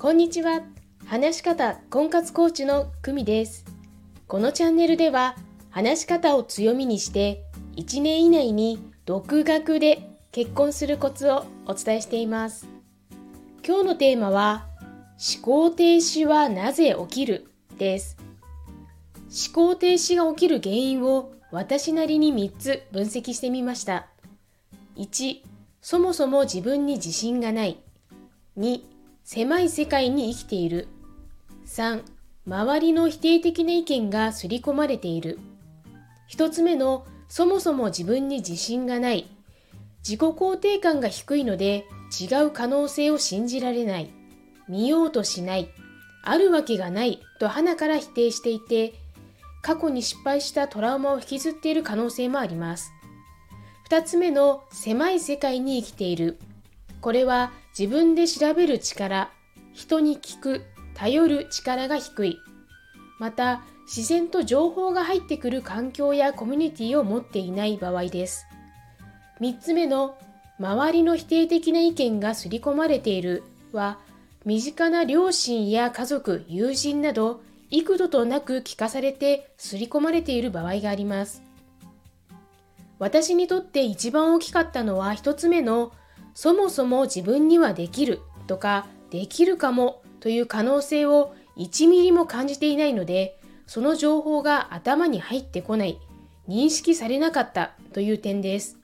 こんにちは。話し方婚活コーチの久美です。このチャンネルでは話し方を強みにして1年以内に独学で結婚するコツをお伝えしています。今日のテーマは思考停止はなぜ起きる？です。思考停止が起きる原因を私なりに3つ分析してみました。1そもそも自分に自信がない。2狭い世界に生きている。3周りの否定的な意見が刷り込まれている。1つ目のそもそも自分に自信がない。自己肯定感が低いので違う可能性を信じられない。見ようとしない。あるわけがない。と鼻から否定していて過去に失敗したトラウマを引きずっている可能性もあります。2つ目の狭い世界に生きている。これは自分で調べる力人に聞く頼る力が低いまた自然と情報が入ってくる環境やコミュニティを持っていない場合です3つ目の周りの否定的な意見が刷り込まれているは身近な両親や家族、友人など幾度となく聞かされて刷り込まれている場合があります。私にとって一番大きかったのは一つ目のそもそも自分にはできるとかできるかもという可能性を1ミリも感じていないのでその情報が頭に入ってこない認識されなかったという点です。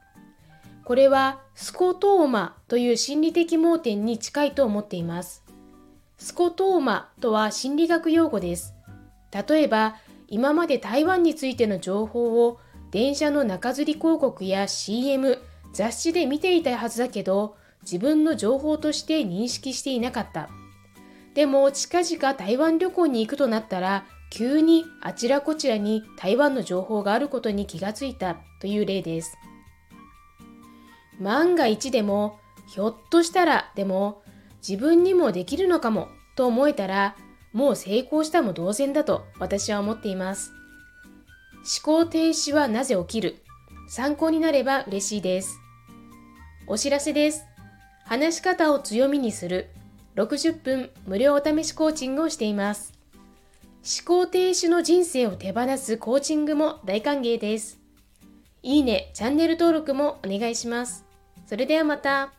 これはスコトーマという心理的盲点に近いと思っています。スコトーマとは心理学用語です。例えば、今まで台湾についての情報を電車の中吊り広告や CM、雑誌で見ていたはずだけど、自分の情報として認識していなかった。でも、近々台湾旅行に行くとなったら、急にあちらこちらに台湾の情報があることに気がついたという例です。万が一でも、ひょっとしたらでも、自分にもできるのかもと思えたら、もう成功したも同然だと私は思っています。思考停止はなぜ起きる？参考になれば嬉しいです。お知らせです。話し方を強みにする60分無料お試しコーチングをしています。思考停止の人生を手放すコーチングも大歓迎です。いいね、チャンネル登録もお願いします。それではまた。